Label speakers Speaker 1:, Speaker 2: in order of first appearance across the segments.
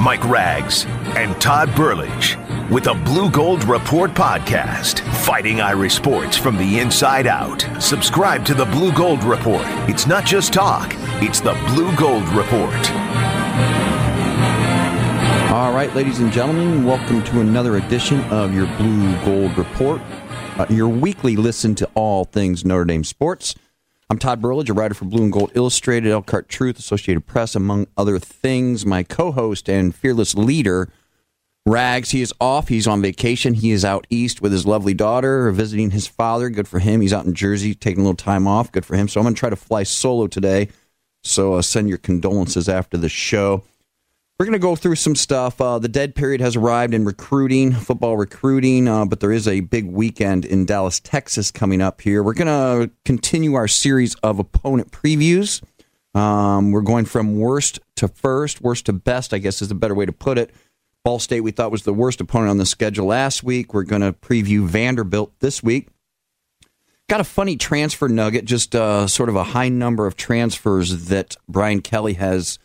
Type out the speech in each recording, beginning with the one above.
Speaker 1: Mike Rags and Todd Burlage with the Blue Gold Report podcast, fighting Irish sports from the inside out. Subscribe to the Blue Gold Report. It's not just talk, it's the Blue Gold Report.
Speaker 2: All right, ladies and gentlemen, welcome to another edition of your Blue Gold Report, uh, your weekly listen to all things Notre Dame sports. I'm Todd Burlage, a writer for Blue and Gold Illustrated, Elkhart Truth, Associated Press, among other things. My co host and fearless leader, Rags, he is off. He's on vacation. He is out east with his lovely daughter, visiting his father. Good for him. He's out in Jersey, taking a little time off. Good for him. So I'm going to try to fly solo today. So uh, send your condolences after the show. We're going to go through some stuff. Uh, the dead period has arrived in recruiting, football recruiting, uh, but there is a big weekend in Dallas, Texas coming up here. We're going to continue our series of opponent previews. Um, we're going from worst to first, worst to best, I guess is the better way to put it. Ball State, we thought was the worst opponent on the schedule last week. We're going to preview Vanderbilt this week. Got a funny transfer nugget, just uh, sort of a high number of transfers that Brian Kelly has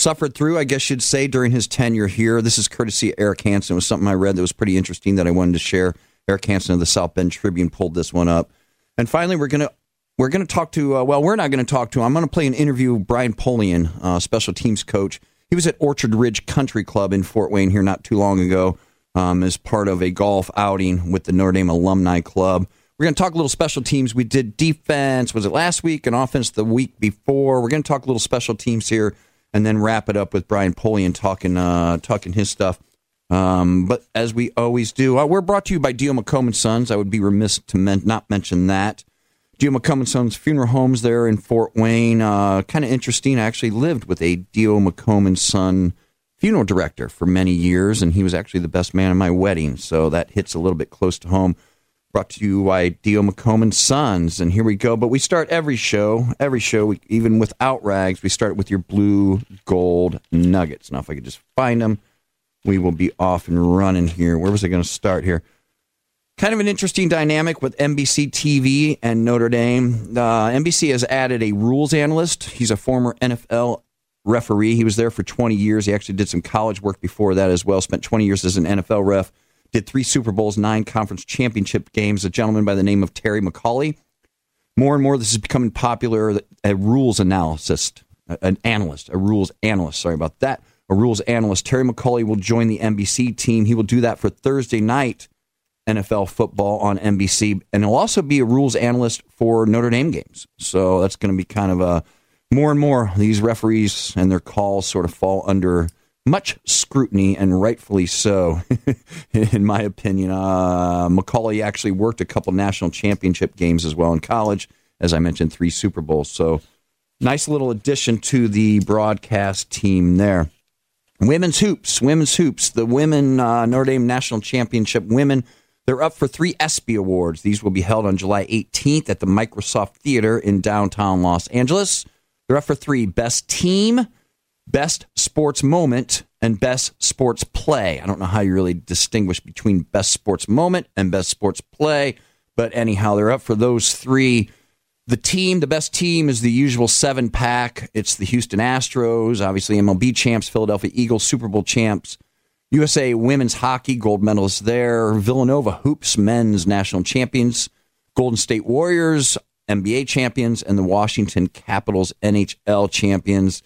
Speaker 2: suffered through, I guess you'd say, during his tenure here. This is courtesy of Eric Hansen. It was something I read that was pretty interesting that I wanted to share. Eric Hansen of the South Bend Tribune pulled this one up. And finally, we're going to we're going to talk to uh, well, we're not going to talk to. I'm going to play an interview with Brian Polian, uh, special teams coach. He was at Orchard Ridge Country Club in Fort Wayne here not too long ago um, as part of a golf outing with the Notre Dame Alumni Club. We're going to talk a little special teams. We did defense. Was it last week and offense the week before? We're going to talk a little special teams here and then wrap it up with Brian Polian talking uh, talking his stuff. Um, but as we always do, uh, we're brought to you by D.O. McComb Sons. I would be remiss to men- not mention that. D.O. McComb Sons funeral homes there in Fort Wayne. Uh, kind of interesting. I actually lived with a D.O. McComb Son funeral director for many years, and he was actually the best man at my wedding. So that hits a little bit close to home brought to you by D.O. McComb and Sons. And here we go. But we start every show, every show, we, even without rags, we start with your blue gold nuggets. Now, if I could just find them, we will be off and running here. Where was I going to start here? Kind of an interesting dynamic with NBC TV and Notre Dame. Uh, NBC has added a rules analyst. He's a former NFL referee. He was there for 20 years. He actually did some college work before that as well. Spent 20 years as an NFL ref did three Super Bowls, nine conference championship games, a gentleman by the name of Terry McAulay. More and more, this is becoming popular. A rules analysis, an analyst, a rules analyst. Sorry about that. A rules analyst. Terry McAulay will join the NBC team. He will do that for Thursday night NFL football on NBC, and he'll also be a rules analyst for Notre Dame games. So that's going to be kind of a more and more these referees and their calls sort of fall under much scrutiny, and rightfully so, in my opinion. Uh, McAulay actually worked a couple national championship games as well in college, as I mentioned, three Super Bowls. So, nice little addition to the broadcast team there. Women's hoops, women's hoops, the women uh, Notre Dame national championship women. They're up for three ESPY awards. These will be held on July 18th at the Microsoft Theater in downtown Los Angeles. They're up for three: best team, best sports moment and best sports play. I don't know how you really distinguish between best sports moment and best sports play, but anyhow, they're up for those three. The team, the best team is the usual seven pack. It's the Houston Astros, obviously MLB champs, Philadelphia Eagles, Super Bowl champs, USA women's hockey gold medalists there, Villanova hoops men's national champions, Golden State Warriors NBA champions, and the Washington Capitals NHL champions.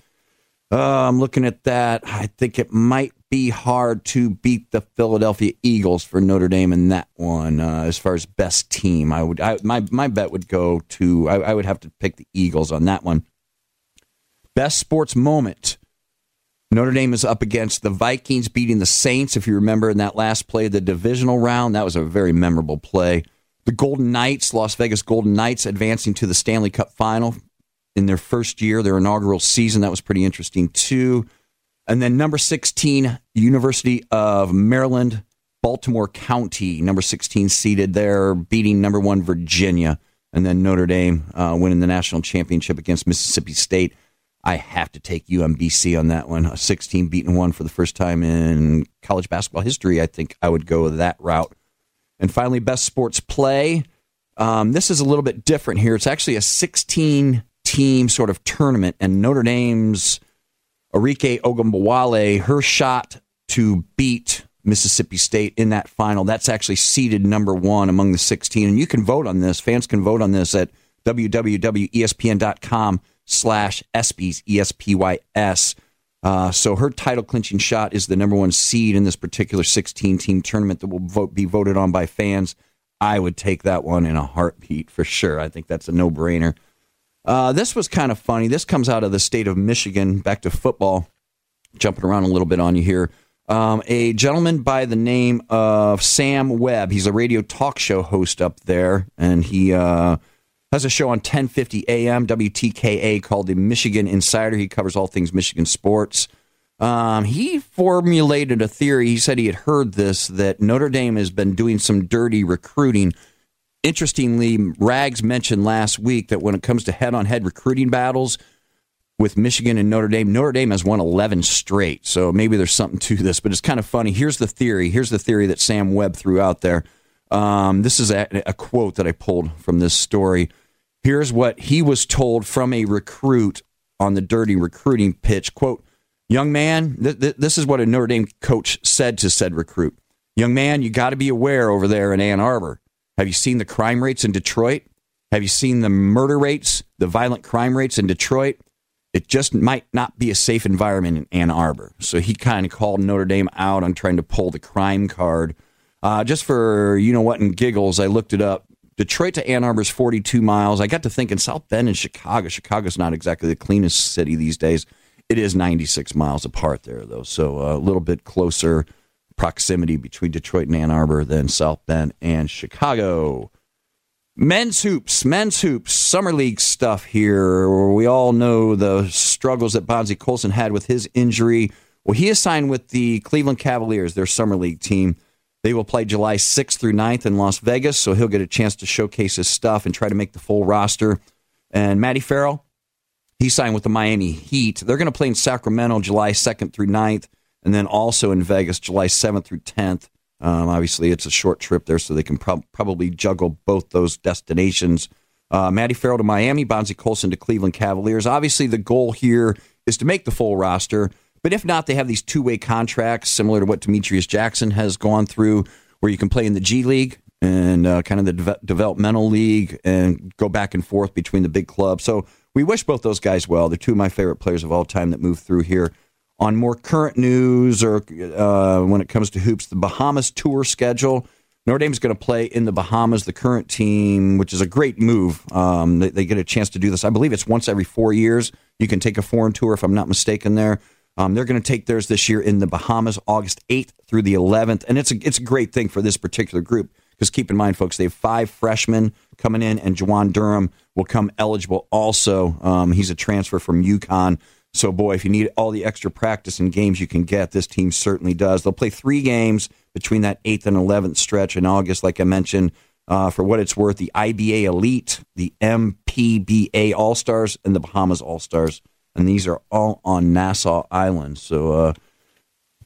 Speaker 2: Uh, I'm looking at that. I think it might be hard to beat the Philadelphia Eagles for Notre Dame in that one. Uh, as far as best team, I would I, my my bet would go to I, I would have to pick the Eagles on that one. Best sports moment. Notre Dame is up against the Vikings beating the Saints. If you remember in that last play, of the divisional round, that was a very memorable play. The Golden Knights, Las Vegas Golden Knights, advancing to the Stanley Cup final in their first year, their inaugural season. That was pretty interesting too. And then number 16, University of Maryland, Baltimore County, number 16 seeded there, beating number one Virginia. And then Notre Dame uh, winning the national championship against Mississippi State. I have to take UMBC on that one. A 16 beaten one for the first time in college basketball history. I think I would go that route. And finally, best sports play. Um, this is a little bit different here. It's actually a 16 team sort of tournament, and Notre Dame's Arike Ogunbowale, her shot to beat Mississippi State in that final, that's actually seeded number one among the 16. And you can vote on this. Fans can vote on this at www.espn.com slash ESPYs, E-S-P-Y-S. Uh, so her title clinching shot is the number one seed in this particular 16 team tournament that will vote, be voted on by fans. I would take that one in a heartbeat for sure. I think that's a no brainer. Uh, this was kind of funny. This comes out of the state of Michigan. Back to football, jumping around a little bit on you here. Um, a gentleman by the name of Sam Webb. He's a radio talk show host up there, and he uh, has a show on 1050 AM WTKA called the Michigan Insider. He covers all things Michigan sports. Um, he formulated a theory. He said he had heard this that Notre Dame has been doing some dirty recruiting. Interestingly, Rags mentioned last week that when it comes to head on head recruiting battles with Michigan and Notre Dame, Notre Dame has won 11 straight. So maybe there's something to this, but it's kind of funny. Here's the theory. Here's the theory that Sam Webb threw out there. Um, this is a, a quote that I pulled from this story. Here's what he was told from a recruit on the dirty recruiting pitch. Quote, Young man, th- th- this is what a Notre Dame coach said to said recruit. Young man, you got to be aware over there in Ann Arbor. Have you seen the crime rates in Detroit? Have you seen the murder rates, the violent crime rates in Detroit? It just might not be a safe environment in Ann Arbor. So he kind of called Notre Dame out on trying to pull the crime card. Uh, just for you know what and giggles, I looked it up. Detroit to Ann Arbor is 42 miles. I got to thinking South Bend and Chicago. Chicago's not exactly the cleanest city these days. It is 96 miles apart there, though, so a little bit closer proximity between Detroit and Ann Arbor than South Bend and Chicago. Men's hoops, men's hoops, summer league stuff here. We all know the struggles that Bonzie Colson had with his injury. Well, he is signed with the Cleveland Cavaliers, their summer league team. They will play July 6th through 9th in Las Vegas, so he'll get a chance to showcase his stuff and try to make the full roster. And Matty Farrell, he signed with the Miami Heat. They're going to play in Sacramento July 2nd through 9th, and then also in Vegas July 7th through 10th. Um, obviously, it's a short trip there, so they can prob- probably juggle both those destinations. Uh, Matty Farrell to Miami, Bonzie Colson to Cleveland Cavaliers. Obviously, the goal here is to make the full roster, but if not, they have these two way contracts similar to what Demetrius Jackson has gone through, where you can play in the G League and uh, kind of the de- developmental league and go back and forth between the big clubs. So we wish both those guys well. They're two of my favorite players of all time that moved through here. On more current news or uh, when it comes to hoops, the Bahamas tour schedule. Notre Dame's going to play in the Bahamas, the current team, which is a great move. Um, they, they, get a chance to do this. I believe it's once every four years. You can take a foreign tour, if I'm not mistaken, there. Um, they're going to take theirs this year in the Bahamas, August 8th through the 11th. And it's a, it's a great thing for this particular group because keep in mind, folks, they have five freshmen coming in, and Juwan Durham will come eligible also. Um, he's a transfer from UConn. So, boy, if you need all the extra practice and games you can get, this team certainly does. They'll play three games between that 8th and 11th stretch in August, like I mentioned. Uh, for what it's worth, the IBA Elite, the MPBA All Stars, and the Bahamas All Stars. And these are all on Nassau Island. So, uh,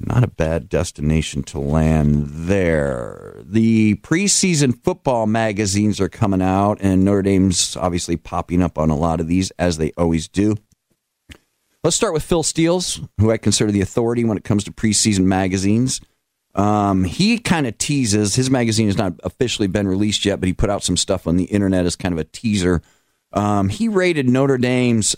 Speaker 2: not a bad destination to land there. The preseason football magazines are coming out, and Notre Dame's obviously popping up on a lot of these, as they always do. Let's start with Phil Steele, who I consider the authority when it comes to preseason magazines. Um, he kind of teases, his magazine has not officially been released yet, but he put out some stuff on the internet as kind of a teaser. Um, he rated Notre Dame's,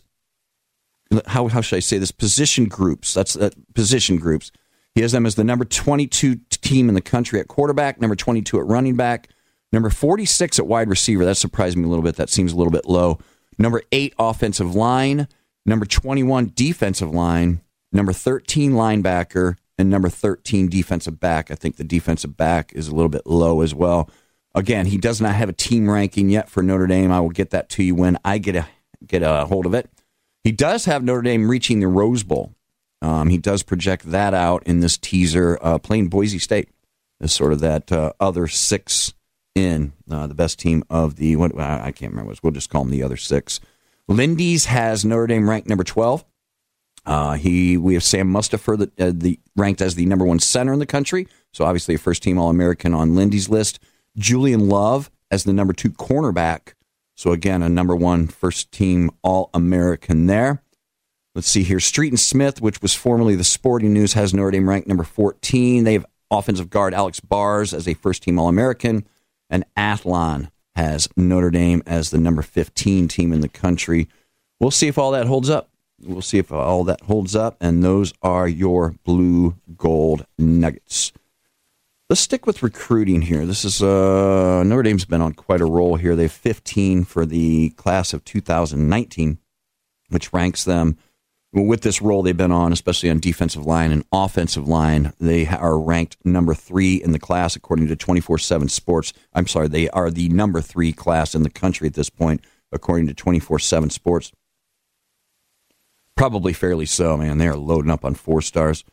Speaker 2: how, how should I say this, position groups. That's uh, position groups. He has them as the number 22 team in the country at quarterback, number 22 at running back, number 46 at wide receiver. That surprised me a little bit. That seems a little bit low. Number eight offensive line, number 21 defensive line, number 13 linebacker, and number 13 defensive back. I think the defensive back is a little bit low as well. Again, he does not have a team ranking yet for Notre Dame. I will get that to you when I get a get a hold of it. He does have Notre Dame reaching the Rose Bowl. Um, he does project that out in this teaser, uh, playing Boise State as sort of that uh, other six in uh, the best team of the. What, I can't remember. We'll just call them the other six. Lindy's has Notre Dame ranked number twelve. Uh, he we have Sam Mustipher that uh, the ranked as the number one center in the country, so obviously a first team All American on Lindy's list. Julian Love as the number two cornerback, so again a number one first team All American there. let's see here. Street and Smith, which was formerly the Sporting News, has Notre Dame ranked number 14. They have offensive guard Alex Bars as a first team All American, and Athlon has Notre Dame as the number 15 team in the country. We'll see if all that holds up. We'll see if all that holds up. And those are your blue gold nuggets. Let's stick with recruiting here. This is uh, Notre Dame's been on quite a roll here. They have 15 for the class of 2019, which ranks them with this role they've been on, especially on defensive line and offensive line, they are ranked number three in the class according to 24 7 Sports. I'm sorry, they are the number three class in the country at this point, according to 24 7 Sports. Probably fairly so, man. They are loading up on four stars.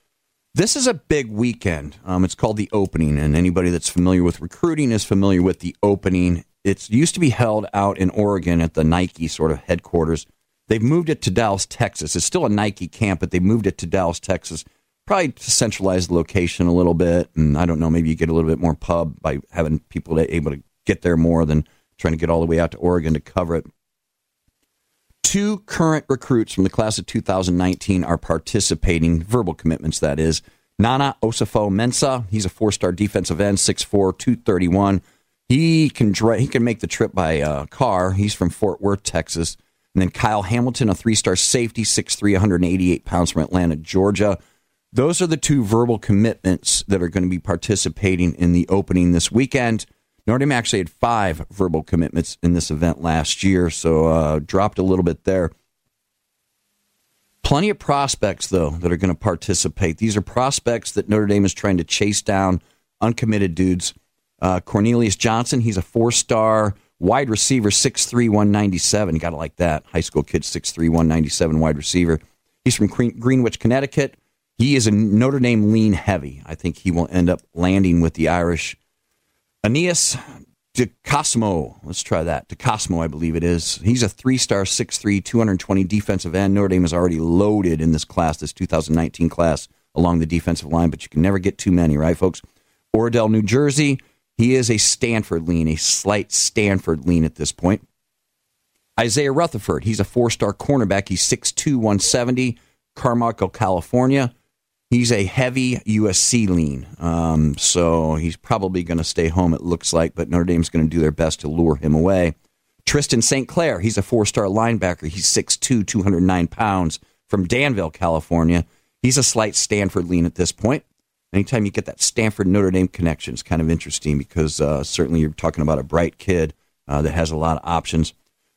Speaker 2: This is a big weekend. Um, it's called the opening, and anybody that's familiar with recruiting is familiar with the opening. It used to be held out in Oregon at the Nike sort of headquarters They've moved it to Dallas, Texas. It's still a Nike camp, but they moved it to Dallas, Texas, probably to centralize the location a little bit. And I don't know, maybe you get a little bit more pub by having people able to get there more than trying to get all the way out to Oregon to cover it. Two current recruits from the class of 2019 are participating, verbal commitments, that is. Nana Osafo Mensah, he's a four star defensive end, 6'4, 231. He can, he can make the trip by uh, car. He's from Fort Worth, Texas. And then Kyle Hamilton, a three star safety, 6'3, 188 pounds from Atlanta, Georgia. Those are the two verbal commitments that are going to be participating in the opening this weekend. Notre Dame actually had five verbal commitments in this event last year, so uh, dropped a little bit there. Plenty of prospects, though, that are going to participate. These are prospects that Notre Dame is trying to chase down, uncommitted dudes. Uh, Cornelius Johnson, he's a four star Wide receiver, 6'3", 197. You got to like that. High school kid, 6'3", 197 wide receiver. He's from Greenwich, Connecticut. He is a Notre Dame lean heavy. I think he will end up landing with the Irish. Aeneas DiCosmo. Let's try that. DiCosmo, I believe it is. He's a three star, 6'3, 220 defensive end. Notre Dame is already loaded in this class, this 2019 class, along the defensive line, but you can never get too many, right, folks? Oradell, New Jersey. He is a Stanford lean, a slight Stanford lean at this point. Isaiah Rutherford, he's a four star cornerback. He's 6'2, 170, Carmichael, California. He's a heavy USC lean. Um, so he's probably going to stay home, it looks like, but Notre Dame's going to do their best to lure him away. Tristan Sinclair, he's a four star linebacker. He's 6'2, 209 pounds from Danville, California. He's a slight Stanford lean at this point anytime you get that Stanford Notre Dame connection, it's kind of interesting because uh, certainly you're talking about a bright kid uh, that has a lot of options.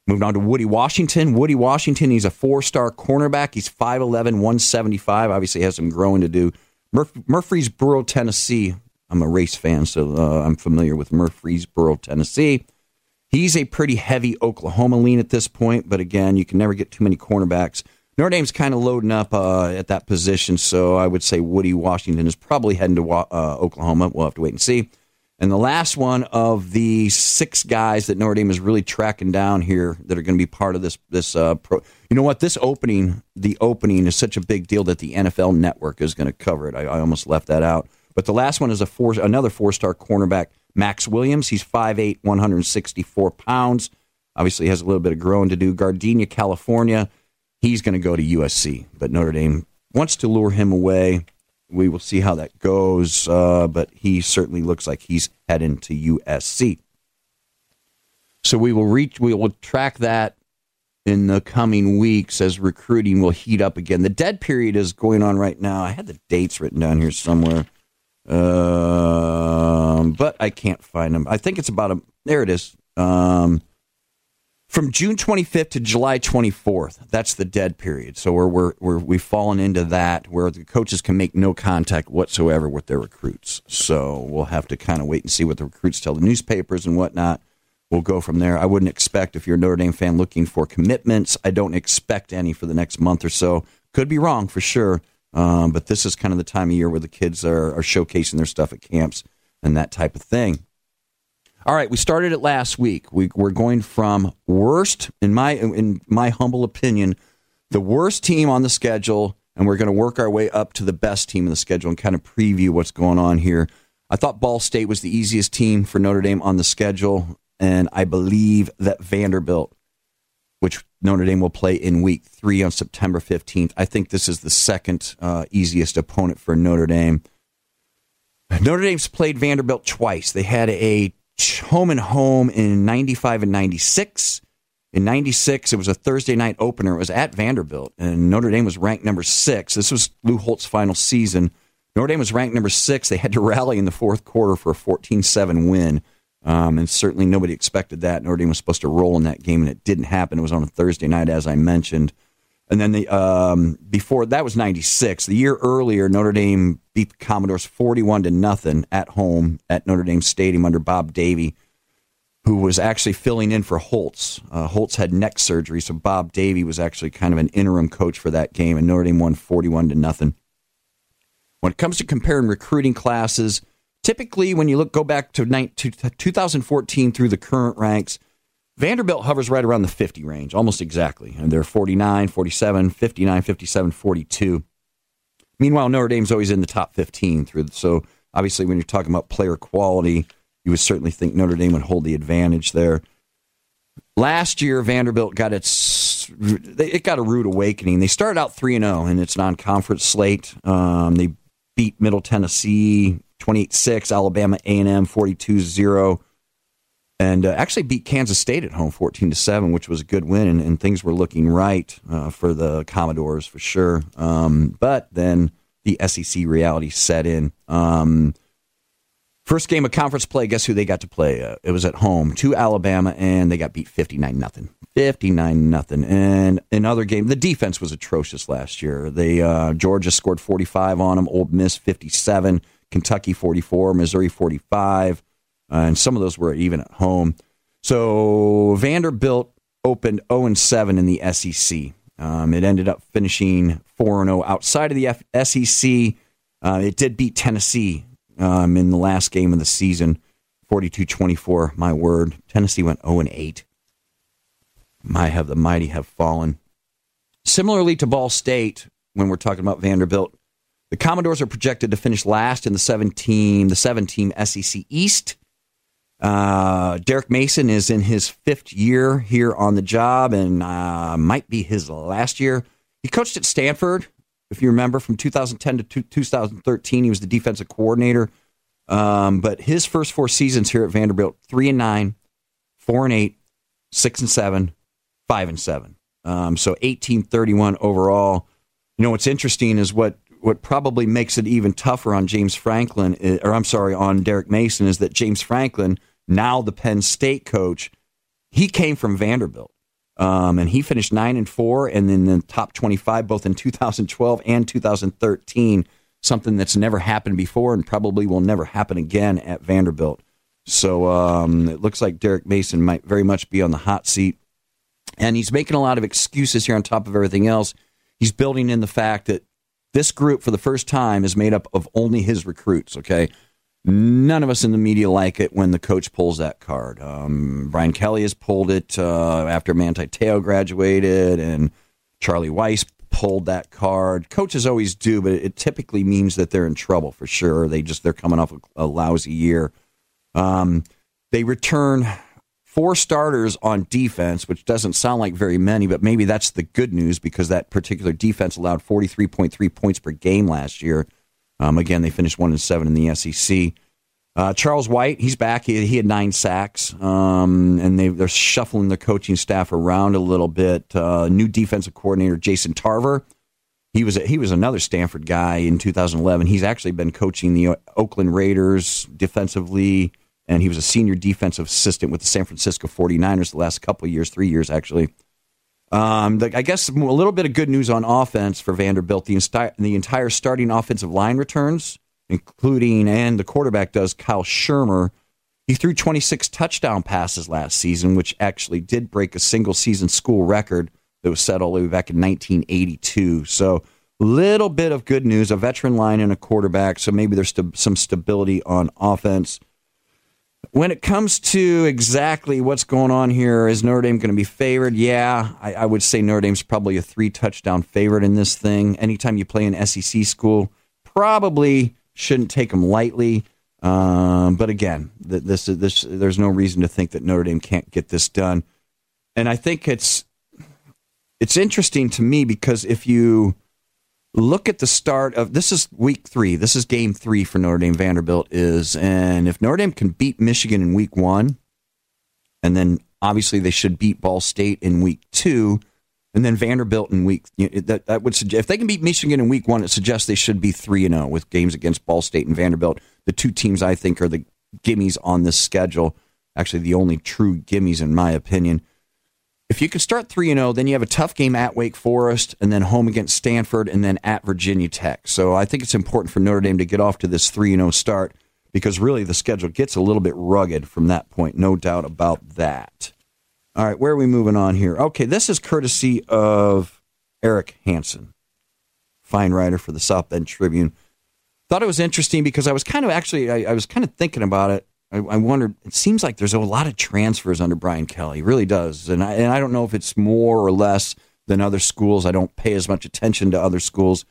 Speaker 2: Moving on to Woody Washington. Woody Washington, he's a four star cornerback. He's 5'11, 175. Obviously, has some growing to do. Murf- Murfreesboro, Tennessee. I'm a race fan, so uh, I'm familiar with Murfreesboro, Tennessee. He's a pretty heavy Oklahoma lean at this point, but again, you can never get too many cornerbacks. Notre Dame's kind of loading up uh, at that position, so I would say Woody Washington is probably heading to uh, Oklahoma. We'll have to wait and see. And the last one of the six guys that Notre Dame is really tracking down here that are going to be part of this this uh, pro. You know what? This opening, the opening is such a big deal that the NFL Network is going to cover it. I, I, almost left that out. But the last one is a four, another four star cornerback, Max Williams. He's 5'8", 164 pounds. Obviously, has a little bit of growing to do. Gardenia, California he's going to go to USC, but Notre Dame wants to lure him away. We will see how that goes, uh, but he certainly looks like he's heading to USC. So we will reach, we will track that in the coming weeks as recruiting will heat up again. The dead period is going on right now. I had the dates written down here somewhere, um, but I can't find them. I think it's about a. There it is. Um, from June 25th to July 24th. That's the dead period. So we're, we're, we're, we've fallen into that where the coaches can make no contact whatsoever with their recruits. So we'll have to kind of wait and see what the recruits tell the newspapers and whatnot. We'll go from there. I wouldn't expect if you're a Notre Dame fan looking for commitments. I don't expect any for the next month or so. Could be wrong for sure, um, but this is kind of the time of year where the kids are, are showcasing their stuff at camps and that type of thing. All right, we started it last week. We, we're going from worst, in my in my humble opinion, the worst team on the schedule, and we're going to work our way up to the best team in the schedule and kind of preview what's going on here. I thought Ball State was the easiest team for Notre Dame on the schedule, and I believe that Vanderbilt, which Notre Dame will play in week three on September 15th. I think this is the second uh, easiest opponent for Notre Dame. Notre Dame's played Vanderbilt twice. They had a home and home in 95 and 96. In 96, it was a Thursday night opener. It was at Vanderbilt, and Notre Dame was ranked number six. This was Lou Holtz's final season. Notre Dame was ranked number six. They had to rally in the fourth quarter for a 14 7 win. Um, and certainly nobody expected that. Notre Dame was supposed to roll in that game, and it didn't happen. It was on a Thursday night, as I mentioned. And then the um, before that was '96. The year earlier, Notre Dame beat the Commodores 41 to nothing at home at Notre Dame Stadium under Bob Davie, who was actually filling in for Holtz. Uh, Holtz had neck surgery, so Bob Davie was actually kind of an interim coach for that game, and Notre Dame won 41 to nothing. When it comes to comparing recruiting classes, typically when you look go back to 2014 through the current ranks, Vanderbilt hovers right around the 50 range, almost exactly. And they're 49, 47, 59, 57, 42. Meanwhile, Notre Dame's always in the top 15 through. So obviously, when you're talking about player quality, you would certainly think Notre Dame would hold the advantage there. Last year, Vanderbilt got its it got a rude awakening. They started out three and zero oh in its non-conference slate. Um, they beat Middle Tennessee 28-6, Alabama A&M 42-0 and uh, actually beat Kansas State at home 14 to 7, which was a good win, and, and things were looking right uh, for the Commodores for sure. Um, but then the SEC reality set in. Um, first game of conference play, guess who they got to play? Uh, it was at home to Alabama, and they got beat 59 nothing. 59 nothing. And another game, the defense was atrocious last year. They uh, Georgia scored 45 on them, Ole Miss 57, Kentucky 44, Missouri 45 uh, and some of those were even at home. So Vanderbilt opened 0 7 in the SEC. Um, it ended up finishing 4 0 outside of the F- SEC. Uh, it did beat Tennessee um, in the last game of the season, 42 24. My word. Tennessee went 0 8. My have the mighty have fallen. Similarly to Ball State, when we're talking about Vanderbilt, the Commodores are projected to finish last in the seven team, the seven team SEC East. Uh, Derek Mason is in his fifth year here on the job and uh, might be his last year. He coached at Stanford, if you remember, from 2010 to 2013. He was the defensive coordinator. Um, but his first four seasons here at Vanderbilt, three and nine, four and eight, six and seven, five and seven. Um, so 1831 overall. You know what's interesting is what what probably makes it even tougher on James Franklin, eh, or I'm sorry, on Derek Mason, is that James Franklin now the Penn State coach, he came from Vanderbilt. Um, and he finished nine and four, and then the top twenty-five both in 2012 and 2013. Something that's never happened before, and probably will never happen again at Vanderbilt. So um, it looks like Derek Mason might very much be on the hot seat, and he's making a lot of excuses here on top of everything else. He's building in the fact that this group, for the first time, is made up of only his recruits. Okay, None of us in the media like it when the coach pulls that card. Um, Brian Kelly has pulled it uh, after Manti Te'o graduated, and Charlie Weis pulled that card. Coaches always do, but it typically means that they're in trouble for sure. They just they're coming off a, a lousy year. Um, they return four starters on defense, which doesn't sound like very many, but maybe that's the good news because that particular defense allowed 43.3 points per game last year. Um, again, they finished one and seven in the SEC. Uh, Charles White, he's back. He, he had nine sacks, um, and they, they're shuffling their coaching staff around a little bit. Uh, new defensive coordinator Jason Tarver. He was a, he was another Stanford guy in 2011. He's actually been coaching the Oakland Raiders defensively, and he was a senior defensive assistant with the San Francisco 49ers the last couple years, three years actually. Um, the, I guess a little bit of good news on offense for Vanderbilt. The, insti- the entire starting offensive line returns, including, and the quarterback does, Kyle Shurmur. He threw 26 touchdown passes last season, which actually did break a single season school record that was set all the way back in 1982. So, little bit of good news a veteran line and a quarterback. So, maybe there's st- some stability on offense. When it comes to exactly what's going on here, is Notre Dame going to be favored? Yeah, I, I, would say Notre Dame's probably a three touchdown favorite in this thing. Anytime you play an SEC school, probably shouldn't take them lightly. Um, but again, this, this, there's no reason to think that Notre Dame can't get this done. And I think it's it's interesting to me because if you look at the start of this is week three, this is game three for Notre Dame Vanderbilt is, and if Notre Dame can beat Michigan in week one, and then obviously they should beat Ball State in week two, and then Vanderbilt in week you know, that that would suggest if they can beat Michigan in week one, it suggests they should be three and zero with games against Ball State and Vanderbilt, the two teams I think are the gimmies on this schedule. Actually, the only true gimmies in my opinion. If you can start 3 and 0, then you have a tough game at Wake Forest and then home against Stanford and then at Virginia Tech. So I think it's important for Notre Dame to get off to this 3 and 0 start because really the schedule gets a little bit rugged from that point. No doubt about that. All right, where are we moving on here? Okay, this is courtesy of Eric Hansen, fine writer for the South Bend Tribune. Thought it was interesting because I was kind of actually, I, I was kind of thinking about it I, I wondered. It seems like there's a lot of transfers under Brian Kelly. It really does, and I, and I don't know if it's more or less than other schools. I don't pay as much attention to other schools.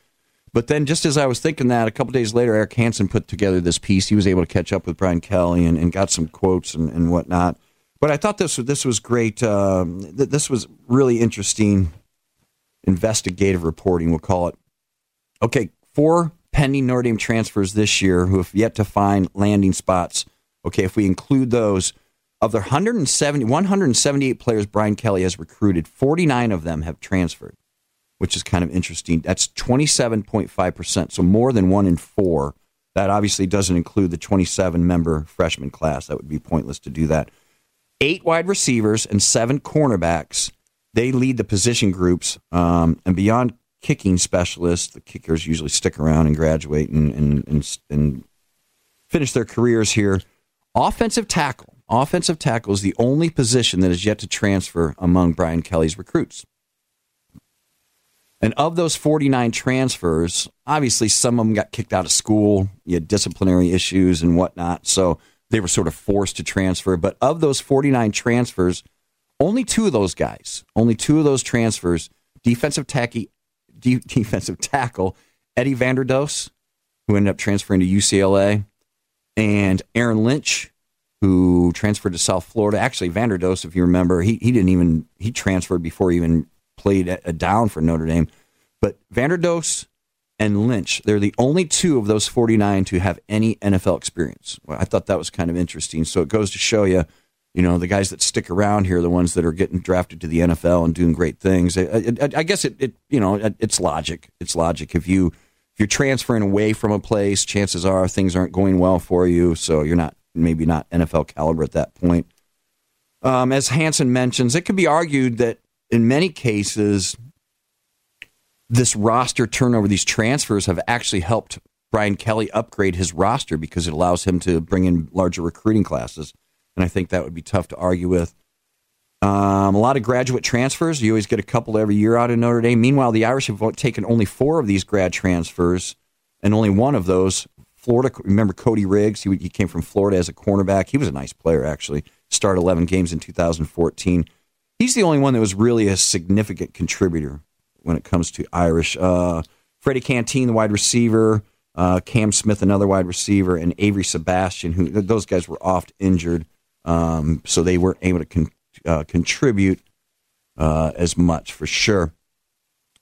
Speaker 2: But then, just as I was thinking that, a couple days later, Eric Hansen put together this piece. He was able to catch up with Brian Kelly and, and got some quotes and, and whatnot. But I thought this this was great. Um, this was really interesting investigative reporting. We'll call it. Okay, four pending Notre Dame transfers this year who have yet to find landing spots Okay, if we include those, of the 170, 178 players Brian Kelly has recruited, 49 of them have transferred, which is kind of interesting. That's 27.5%, so more than one in four. That obviously doesn't include the 27 member freshman class. That would be pointless to do that. Eight wide receivers and seven cornerbacks. They lead the position groups. Um, and beyond kicking specialists, the kickers usually stick around and graduate and, and, and, and finish their careers here. Offensive tackle. Offensive tackle is the only position that is yet to transfer among Brian Kelly's recruits. And of those 49 transfers, obviously some of them got kicked out of school. You had disciplinary issues and whatnot. So they were sort of forced to transfer. But of those 49 transfers, only two of those guys, only two of those transfers, defensive, tacky, defensive tackle Eddie Vanderdoes, who ended up transferring to UCLA, and Aaron Lynch, who transferred to South Florida. Actually, Vanderdoes, if you remember, he, he didn't even he transferred before he even played a, down for Notre Dame. But Vanderdoes and Lynch, they're the only two of those 49 to have any NFL experience. Well, I thought that was kind of interesting. So it goes to show you, you know, the guys that stick around here are the ones that are getting drafted to the NFL and doing great things. I, I, I guess it, it, you know, it's logic. It's logic. If you you're transferring away from a place, chances are things aren't going well for you. So you're not maybe not NFL caliber at that point. Um, as Hansen mentions, it could be argued that in many cases, this roster turnover, these transfers have actually helped Brian Kelly upgrade his roster because it allows him to bring in larger recruiting classes. And I think that would be tough to argue with. Um, a lot of graduate transfers. You always get a couple every year out of Notre Dame. Meanwhile, the Irish have taken only four of these grad transfers, and only one of those. Florida, remember Cody Riggs? He, he came from Florida as a cornerback. He was a nice player, actually. Started 11 games in 2014. He's the only one that was really a significant contributor when it comes to Irish. Uh, Freddie Canteen, the wide receiver, uh, Cam Smith, another wide receiver, and Avery Sebastian, who those guys were oft injured, um, so they weren't able to con- uh, contribute uh, as much for sure.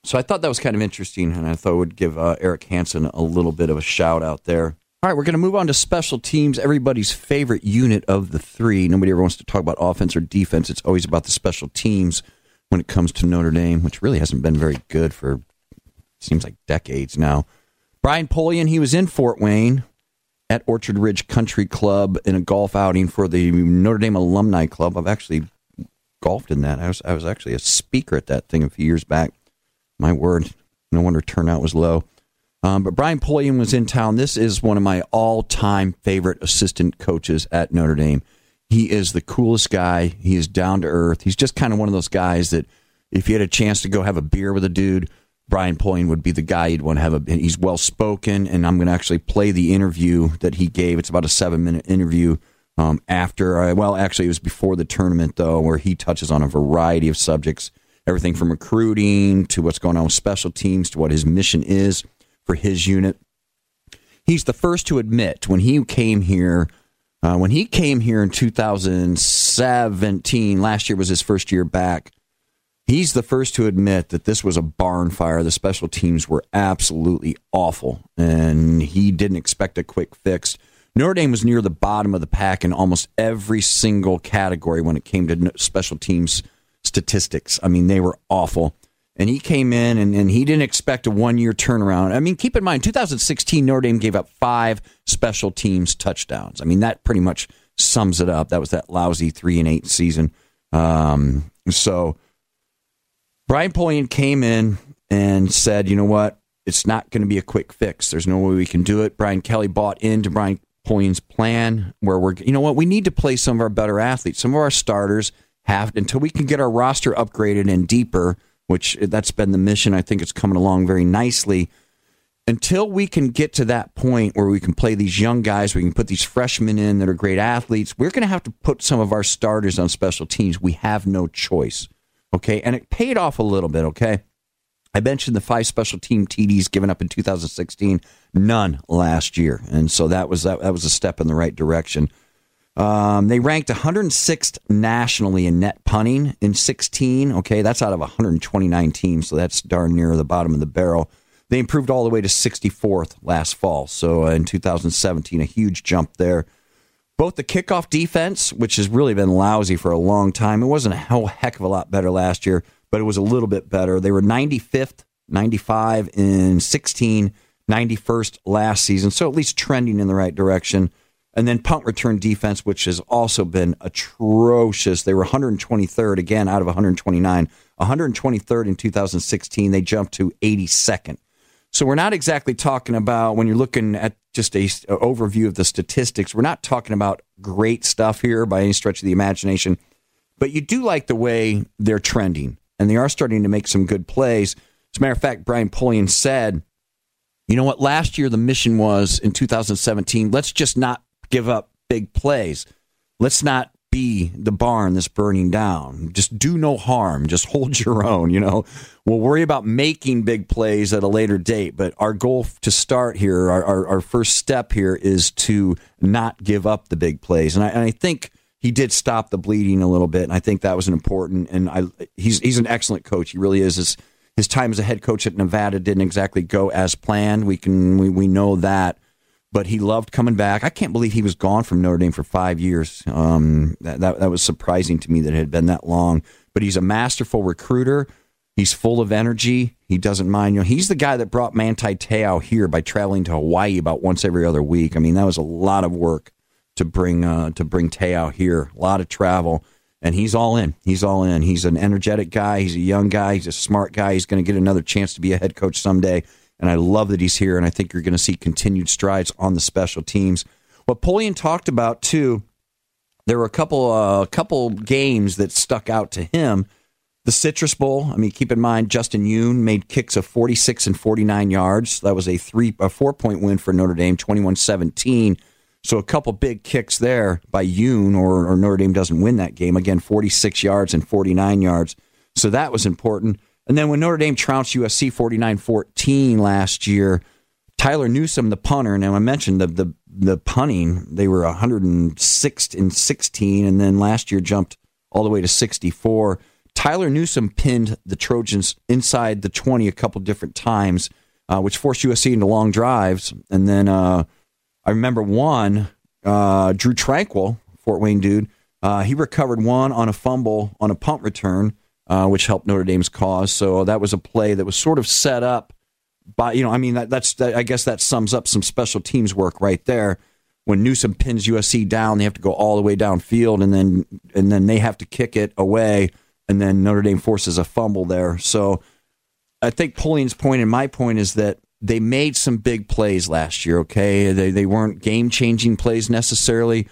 Speaker 2: So I thought that was kind of interesting, and I thought I would give uh, Eric Hansen a little bit of a shout out there. All right, we're going to move on to special teams, everybody's favorite unit of the three. Nobody ever wants to talk about offense or defense. It's always about the special teams when it comes to Notre Dame, which really hasn't been very good for seems like decades now. Brian Polian, he was in Fort Wayne at Orchard Ridge Country Club in a golf outing for the Notre Dame Alumni Club. I've actually golfed in that. I was I was actually a speaker at that thing a few years back. My word, no wonder turnout was low. Um, but Brian Polian was in town. This is one of my all-time favorite assistant coaches at Notre Dame. He is the coolest guy. He is down to earth. He's just kind of one of those guys that if you had a chance to go have a beer with a dude, Brian Polian would be the guy you'd want to have a. He's well spoken, and I'm going to actually play the interview that he gave. It's about a seven minute interview um, after, uh, well, actually, it was before the tournament, though, where he touches on a variety of subjects everything from recruiting to what's going on with special teams to what his mission is for his unit. He's the first to admit when he came here, uh, when he came here in 2017, last year was his first year back. he's the first to admit that this was a barn fire. The special teams were absolutely awful, and he didn't expect a quick fix. Notre Dame was near the bottom of the pack in almost every single category when it came to special teams statistics. I mean, they were awful. And he came in and, and he didn't expect a one year turnaround. I mean, keep in mind, 2016, Notre Dame gave up five special teams touchdowns. I mean, that pretty much sums it up. That was that lousy three and eight season. Um, so Brian Polian came in and said, you know what? It's not going to be a quick fix. There's no way we can do it. Brian Kelly bought into Brian Polian's plan where we're, you know what? We need to play some of our better athletes. Some of our starters have, until we can get our roster upgraded and deeper, which eh, that's been the mission. I think it's coming along very nicely. Until we can get to that point where we can play these young guys, we can put these freshmen in that are great athletes, we're going to have to put some of our starters on special teams. We have no choice. Okay. And it paid off a little bit. Okay. I mentioned the five special team TDs given up in 2016, none last year. And so that was that, that was a step in the right direction. Um, they ranked 106th nationally in net punting in 16. Okay, that's out of 129 teams, so that's darn near the bottom of the barrel. They improved all the way to 64th last fall. So uh, in 2017, a huge jump there. Both the kickoff defense, which has really been lousy for a long time, it wasn't a hell heck of a lot better last year, but it was a little bit better. They were 95th, 95 in 16, 91st last season, so at least trending in the right direction. And then punt return defense, which has also been atrocious. They were 123rd again out of 129, 123rd in 2016. They jumped to 82nd. So we're not exactly talking about when you're looking at just a, a overview of the statistics. We're not talking about great stuff here by any stretch of the imagination, but you do like the way they're trending, and they are starting to make some good plays. As a matter of fact, Brian Polian said, "You know what? Last year the mission was in 2017. Let's just not give up big plays. Let's not be the barn that's burning down. Just do no harm. Just hold your own. You know, we'll worry about making big plays at a later date. But our goal to start here, our, our, our first step here, is to not give up the big plays. And I, and I think he did stop the bleeding a little bit. And I think that was an important. And I, he's he's an excellent coach. He really is. His, his time as a head coach at Nevada didn't exactly go as planned. We can we, we know that but he loved coming back. I can't believe he was gone from Notre Dame for five years. Um, that, that, that was surprising to me that it had been that long. But he's a masterful recruiter. He's full of energy. He doesn't mind. You know, he's the guy that brought Manti Te'o here by traveling to Hawaii about once every other week. I mean, that was a lot of work to bring uh, to bring Te'o here. A lot of travel, and he's all in. He's all in. He's an energetic guy. He's a young guy. He's a smart guy. He's going to get another chance to be a head coach someday and I love that he's here. And I think you're going to see continued strides on the special teams. What Polian talked about too, there were a couple a uh, couple games that stuck out to him. The Citrus Bowl. I mean, keep in mind Justin Yoon made kicks of 46 and 49 yards. That was a three a four point win for Notre Dame, 21-17. So a couple big kicks there by Yoon, or, or Notre Dame doesn't win that game. Again, 46 yards and 49 yards. So that was important. And then when Notre Dame trounced USC 49 14 last year, Tyler Newsome, the punter, now I mentioned the, the, the punting, they were 106th in 16, and then last year jumped all the way to 64. Tyler Newsome pinned the Trojans inside the 20 a couple different times, uh, which forced USC into long drives. And then uh, I remember one, uh, Drue Tranquill, Fort Wayne dude, uh, he recovered one on a fumble on a punt return uh, which helped Notre Dame's cause. So that was a play that was sort of set up by, you know, I mean, that, that's, that, I guess that sums up some special teams work right there. When Newsome pins USC down, they have to go all the way downfield, and then and then they have to kick it away, and then Notre Dame forces a fumble there. So I think Polian's point and my point is that they made some big plays last year. Okay, they they weren't game changing plays necessarily,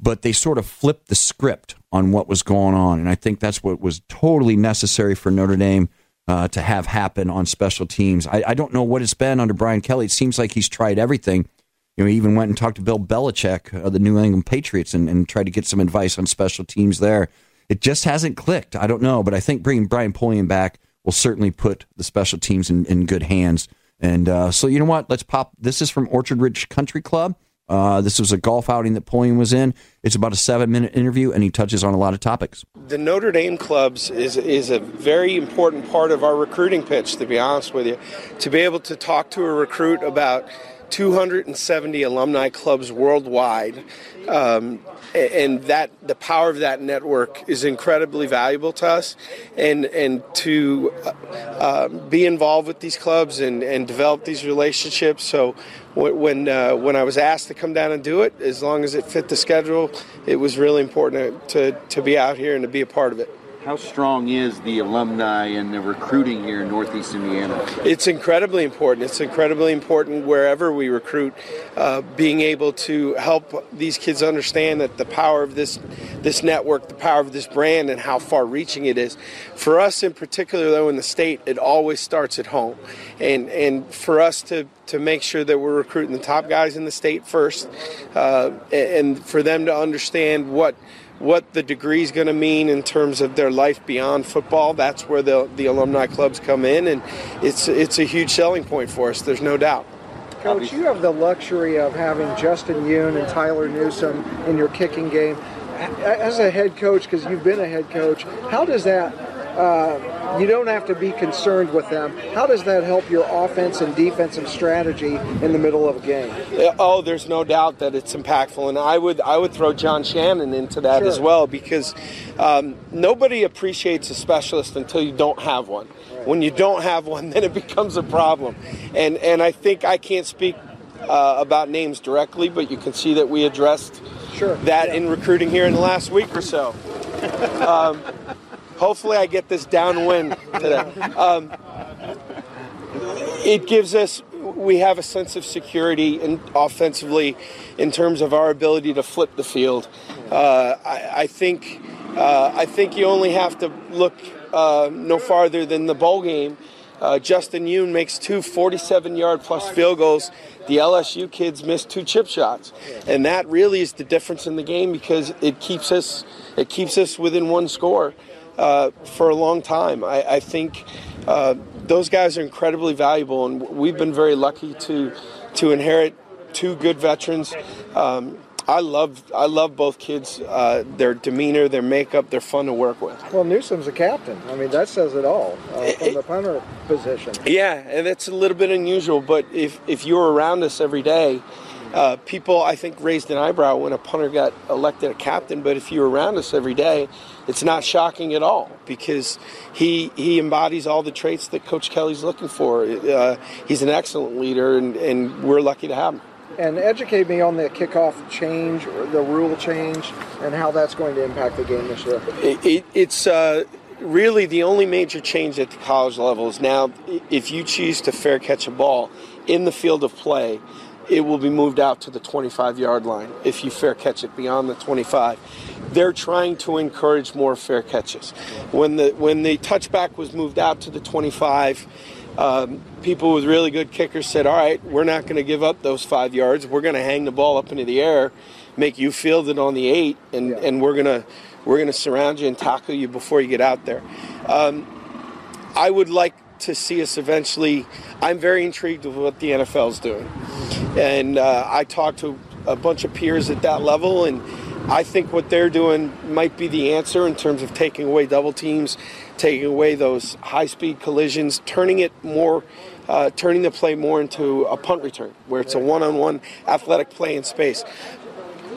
Speaker 2: but they sort of flipped the script on what was going on. And I think that's what was totally necessary for Notre Dame uh, to have happen on special teams. I, I, don't know what it's been under Brian Kelly. It seems like he's tried everything. You know, he even went and talked to Bill Belichick of the New England Patriots and, and tried to get some advice on special teams there. It just hasn't clicked. I don't know, but I think bringing Brian Polian back will certainly put the special teams in, in good hands. And uh, so, you know what? Let's pop. This is from Orchard Ridge Country Club. Uh, this was a golf outing that Polian was in. It's about a seven minute interview, and he touches on a lot of topics.
Speaker 3: The Notre Dame clubs is is a very important part of our recruiting pitch. To be honest with you, to be able to talk to a recruit about 270 alumni clubs worldwide, um, and that the power of that network is incredibly valuable to us, and and to uh, be involved with these clubs and, and develop these relationships. So when uh, when I was asked to come down and do it, as long as it fit the schedule, it was really important to, to be out here and to be a part of it.
Speaker 4: How strong is the alumni and the recruiting here in Northeast Indiana?
Speaker 3: It's incredibly important. It's incredibly important wherever we recruit, uh, being able to help these kids understand that the power of this this network, the power of this brand, and how far-reaching it is. For us, in particular, though, in the state, it always starts at home, and and for us to to make sure that we're recruiting the top guys in the state first, uh, and for them to understand what what the degree is going to mean in terms of their life beyond football. That's where the, the alumni clubs come in, and it's it's a huge selling point for us. There's no doubt.
Speaker 5: Coach, you have the luxury of having Justin Yoon and Tyler Newsome in your kicking game. As a head coach, because you've been a head coach, how does that uh, you don't have to be concerned with them. How does that help your offense and defensive strategy in the middle of a game?
Speaker 3: Oh, there's no doubt that it's impactful, and I would I would throw John Shannon into that sure. as well because um, nobody appreciates a specialist until you don't have one. Right. When you don't have one, then it becomes a problem, and and I think I can't speak uh, about names directly, but you can see that we addressed sure. that yeah. in recruiting here in the last week or so. Um, Hopefully, I get this downwind today. Um, it gives us we have a sense of security and offensively in terms of our ability to flip the field. Uh, I, I, think uh, I think you only have to look uh, no farther than the bowl game. Uh, Justin Yoon makes two 47 yard plus field goals. The LSU kids missed two chip shots, and that really is the difference in the game because it keeps us it keeps us within one score uh, for a long time. I, I think uh, those guys are incredibly valuable, and we've been very lucky to to inherit two good veterans. Um, I love I love both kids. Uh, their demeanor, their makeup, they're fun to work with.
Speaker 5: Well, Newsome's a captain. I mean, that says it all uh, from the punter position.
Speaker 3: Yeah, and it's a little bit unusual, but if if you're around us every day, uh, people, I think, raised an eyebrow when a punter got elected a captain. But if you're around us every day, it's not shocking at all because he he embodies all the traits that Coach Kelly's looking for. Uh, he's an excellent leader, and, and we're lucky to have him.
Speaker 5: And educate me on the kickoff change, or the rule change, and how that's going to impact the game this year.
Speaker 3: It, it, it's. Uh, really, the only major change at the college level is now if you choose to fair catch a ball in the field of play, it will be moved out to the 25 yard line if you fair catch it beyond the 25. They're trying to encourage more fair catches. When the when the touchback was moved out to the 25, um, people with really good kickers said, "All right, we're not going to give up those five yards. We're going to hang the ball up into the air, make you field it on the eight, and, yeah. and we're going to we're going to surround you and tackle you before you get out there." Um, I would like to see us eventually. I'm very intrigued with what the NFL is doing. And uh, I talked to a bunch of peers at that level, and I think what they're doing might be the answer in terms of taking away double teams, taking away those high speed collisions, turning it more. Uh, turning the play more into a punt return, where it's a one-on-one athletic play in space.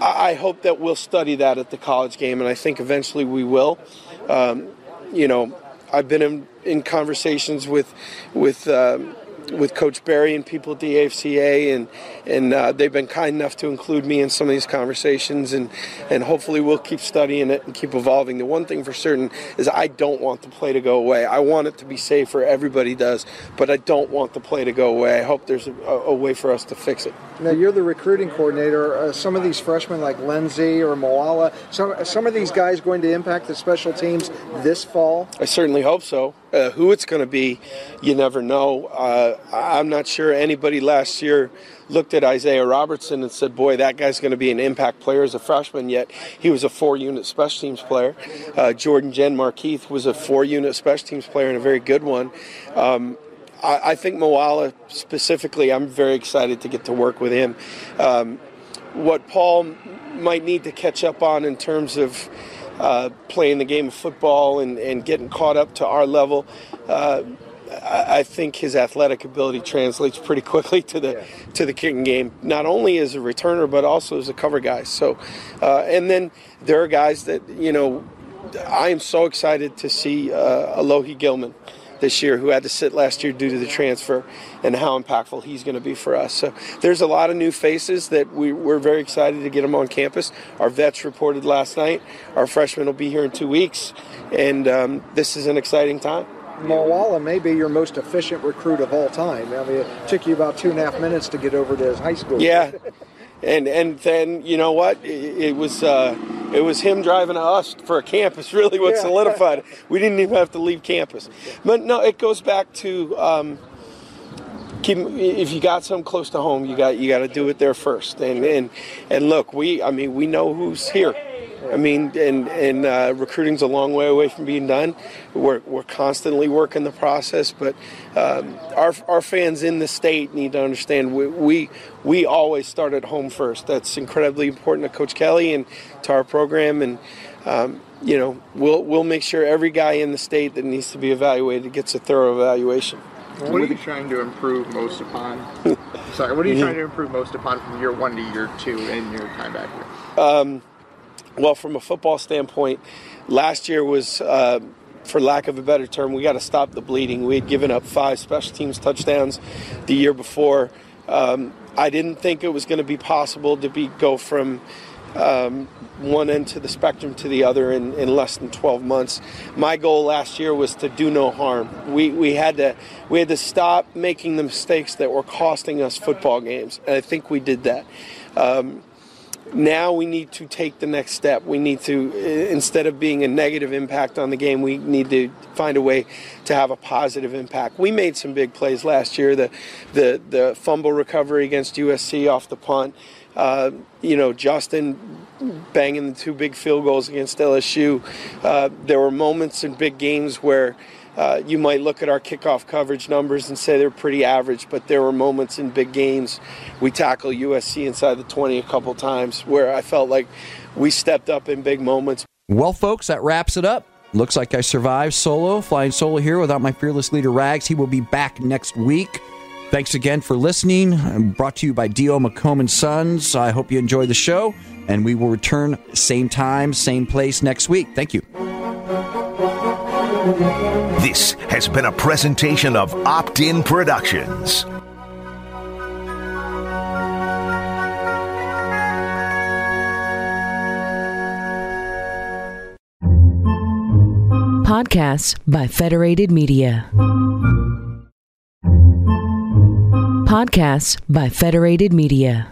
Speaker 3: I, I hope that we'll study that at the college game, and I think eventually we will. Um, you know, I've been in, in conversations with with um, with Coach Berry and people at the AFCA, and and uh, they've been kind enough to include me in some of these conversations, and and hopefully we'll keep studying it and keep evolving. The one thing for certain is I don't want the play to go away. I want it to be safer. Everybody does, but I don't want the play to go away. I hope there's a, a way for us to fix it.
Speaker 5: Now you're the recruiting coordinator. Uh, some of these freshmen like Lenzy or Moala, some some of these guys going to impact the special teams this fall.
Speaker 3: I certainly hope so. Uh, who it's going to be, you never know. Uh, I'm not sure anybody last year looked at Isaiah Robertson and said, "Boy, that guy's going to be an impact player as a freshman." Yet he was a four-unit special teams player. Uh, Jordan Genmark Heath was a four-unit special teams player and a very good one. Um, I, I, think Moala specifically, I'm very excited to get to work with him. Um, what Paul might need to catch up on in terms of uh, playing the game of football and, and getting caught up to our level. Uh, I think his athletic ability translates pretty quickly to the yeah. to the kicking game, not only as a returner but also as a cover guy. So, uh, and then there are guys that you know, I am so excited to see uh, Alohi Gilman this year who had to sit last year due to the transfer and how impactful he's going to be for us. So there's a lot of new faces that we, we're very excited to get them on campus. Our vets reported last night. Our freshmen will be here in two weeks, and um, this is an exciting time.
Speaker 5: Moala may be your most efficient recruit of all time. I mean, it took you about two and a half minutes to get over to his high school.
Speaker 3: Yeah, and and then you know what? It, it was uh, it was him driving to us for a campus. Really, what yeah. solidified it. We didn't even have to leave campus. But no, it goes back to. Um, keep, if you got something close to home, you got you got to do it there first. And and and look, we I mean we know who's here. I mean, and and uh, recruiting's a long way away from being done. We're, we're constantly working the process, but um, our our fans in the state need to understand we, we we always start at home first. That's incredibly important to Coach Kelly and to our program, and um, you know we'll we'll make sure every guy in the state that needs to be evaluated gets a thorough evaluation.
Speaker 6: What are you trying to improve most upon? Sorry, what are you trying to improve most upon from year one to year two in your time back here?
Speaker 3: Um, well, from a football standpoint, last year was, uh, for lack of a better term, we got to stop the bleeding. We had given up five special teams touchdowns the year before. Um, I didn't think it was going to be possible to be go from um, one end to the spectrum to the other in, in less than 12 months. My goal last year was to do no harm. We, we had to we had to stop making the mistakes that were costing us football games, and I think we did that. Um, now we need to take the next step. We need to, instead of being a negative impact on the game, we need to find a way to have a positive impact. We made some big plays last year. The the the fumble recovery against USC off the punt. Uh, you know, Justin banging the two big field goals against LSU. Uh, there were moments in big games where uh, you might look at our kickoff coverage numbers and say they're pretty average, but there were moments in big games. We tackled USC inside the 20 a couple times where I felt like we stepped up in big moments.
Speaker 2: Well, folks, that wraps it up. Looks like I survived solo, flying solo here without my fearless leader Rags. He will be back next week. Thanks again for listening. Brought to you by D.O. McComb and Sons. I hope you enjoyed the show, and we will return same time, same place next week. Thank you.
Speaker 1: This has been a presentation of Opt In Productions.
Speaker 7: Podcasts by Federated Media. Podcasts by Federated Media.